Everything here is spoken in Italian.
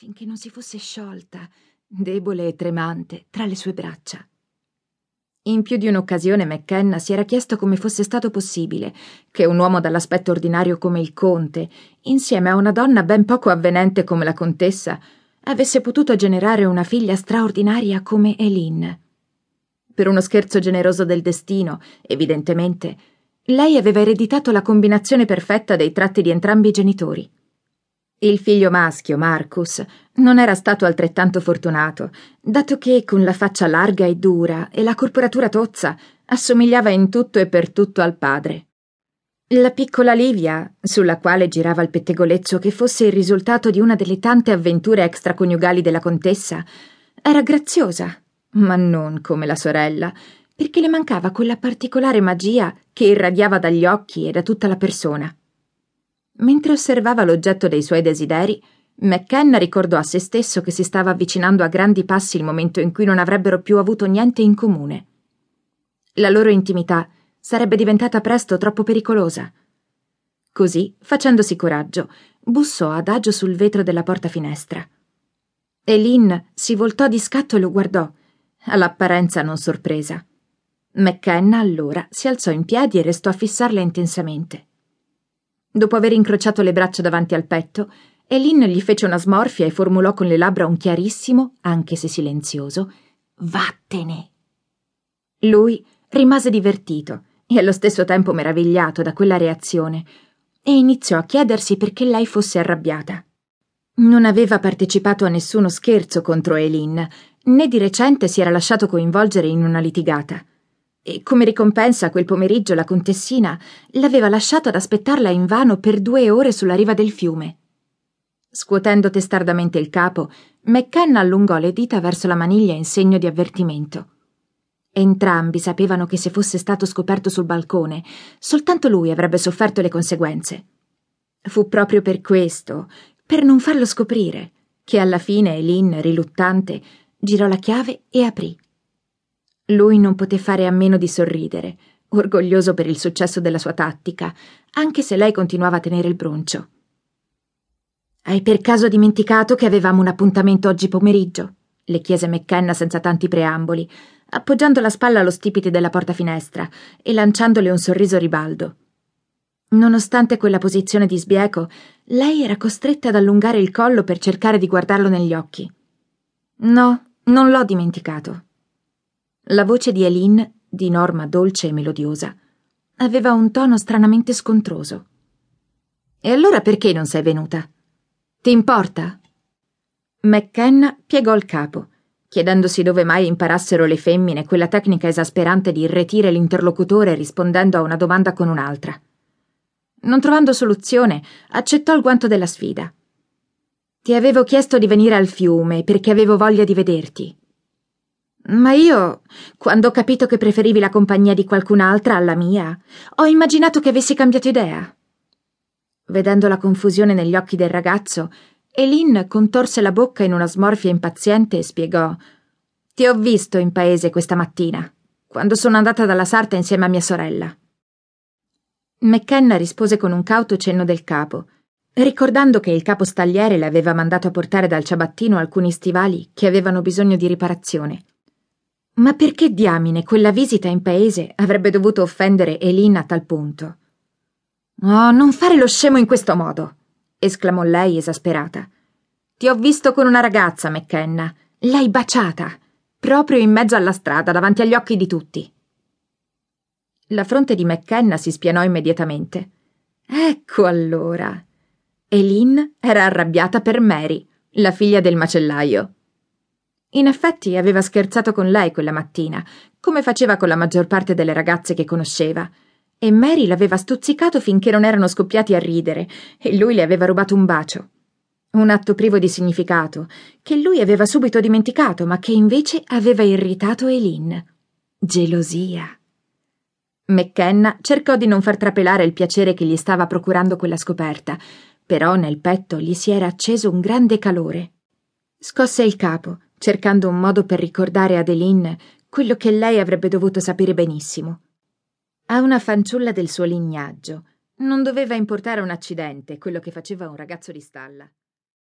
finché non si fosse sciolta, debole e tremante, tra le sue braccia. In più di un'occasione McKenna si era chiesto come fosse stato possibile che un uomo dall'aspetto ordinario come il conte, insieme a una donna ben poco avvenente come la contessa, avesse potuto generare una figlia straordinaria come Eileen. Per uno scherzo generoso del destino, evidentemente, lei aveva ereditato la combinazione perfetta dei tratti di entrambi i genitori. Il figlio maschio, Marcus, non era stato altrettanto fortunato, dato che, con la faccia larga e dura e la corporatura tozza, assomigliava in tutto e per tutto al padre. La piccola Livia, sulla quale girava il pettegolezzo che fosse il risultato di una delle tante avventure extraconiugali della contessa, era graziosa, ma non come la sorella, perché le mancava quella particolare magia che irradiava dagli occhi e da tutta la persona. Mentre osservava l'oggetto dei suoi desideri, McKenna ricordò a se stesso che si stava avvicinando a grandi passi il momento in cui non avrebbero più avuto niente in comune. La loro intimità sarebbe diventata presto troppo pericolosa. Così, facendosi coraggio, bussò adagio sul vetro della porta finestra. Eileen si voltò di scatto e lo guardò, all'apparenza non sorpresa. McKenna allora si alzò in piedi e restò a fissarla intensamente. Dopo aver incrociato le braccia davanti al petto, Eileen gli fece una smorfia e formulò con le labbra un chiarissimo, anche se silenzioso, Vattene. Lui rimase divertito e allo stesso tempo meravigliato da quella reazione e iniziò a chiedersi perché lei fosse arrabbiata. Non aveva partecipato a nessuno scherzo contro Eileen, né di recente si era lasciato coinvolgere in una litigata e come ricompensa quel pomeriggio la contessina l'aveva lasciato ad aspettarla invano per due ore sulla riva del fiume. Scuotendo testardamente il capo, McKenna allungò le dita verso la maniglia in segno di avvertimento. Entrambi sapevano che se fosse stato scoperto sul balcone, soltanto lui avrebbe sofferto le conseguenze. Fu proprio per questo, per non farlo scoprire, che alla fine Eileen, riluttante, girò la chiave e aprì. Lui non poté fare a meno di sorridere, orgoglioso per il successo della sua tattica, anche se lei continuava a tenere il broncio. Hai per caso dimenticato che avevamo un appuntamento oggi pomeriggio? le chiese McKenna senza tanti preamboli, appoggiando la spalla allo stipite della porta finestra e lanciandole un sorriso ribaldo. Nonostante quella posizione di sbieco, lei era costretta ad allungare il collo per cercare di guardarlo negli occhi. No, non l'ho dimenticato. La voce di Eileen, di norma dolce e melodiosa, aveva un tono stranamente scontroso. E allora perché non sei venuta? Ti importa? McKenna piegò il capo, chiedendosi dove mai imparassero le femmine quella tecnica esasperante di irretire l'interlocutore rispondendo a una domanda con un'altra. Non trovando soluzione, accettò il guanto della sfida. Ti avevo chiesto di venire al fiume perché avevo voglia di vederti. Ma io, quando ho capito che preferivi la compagnia di qualcun'altra alla mia, ho immaginato che avessi cambiato idea. Vedendo la confusione negli occhi del ragazzo, Eileen contorse la bocca in una smorfia impaziente e spiegò Ti ho visto in paese questa mattina, quando sono andata dalla sarta insieme a mia sorella. McKenna rispose con un cauto cenno del capo, ricordando che il capo stagliere le aveva mandato a portare dal ciabattino alcuni stivali che avevano bisogno di riparazione. Ma perché diamine quella visita in paese avrebbe dovuto offendere Eileen a tal punto? Oh, non fare lo scemo in questo modo! esclamò lei esasperata. Ti ho visto con una ragazza, McKenna. L'hai baciata, proprio in mezzo alla strada, davanti agli occhi di tutti. La fronte di McKenna si spianò immediatamente. Ecco allora. Eileen era arrabbiata per Mary, la figlia del macellaio. In effetti aveva scherzato con lei quella mattina, come faceva con la maggior parte delle ragazze che conosceva, e Mary l'aveva stuzzicato finché non erano scoppiati a ridere, e lui le aveva rubato un bacio. Un atto privo di significato, che lui aveva subito dimenticato, ma che invece aveva irritato Eileen. Gelosia. McKenna cercò di non far trapelare il piacere che gli stava procurando quella scoperta, però nel petto gli si era acceso un grande calore. Scosse il capo cercando un modo per ricordare ad Eileen quello che lei avrebbe dovuto sapere benissimo. A una fanciulla del suo lignaggio non doveva importare un accidente quello che faceva un ragazzo di stalla.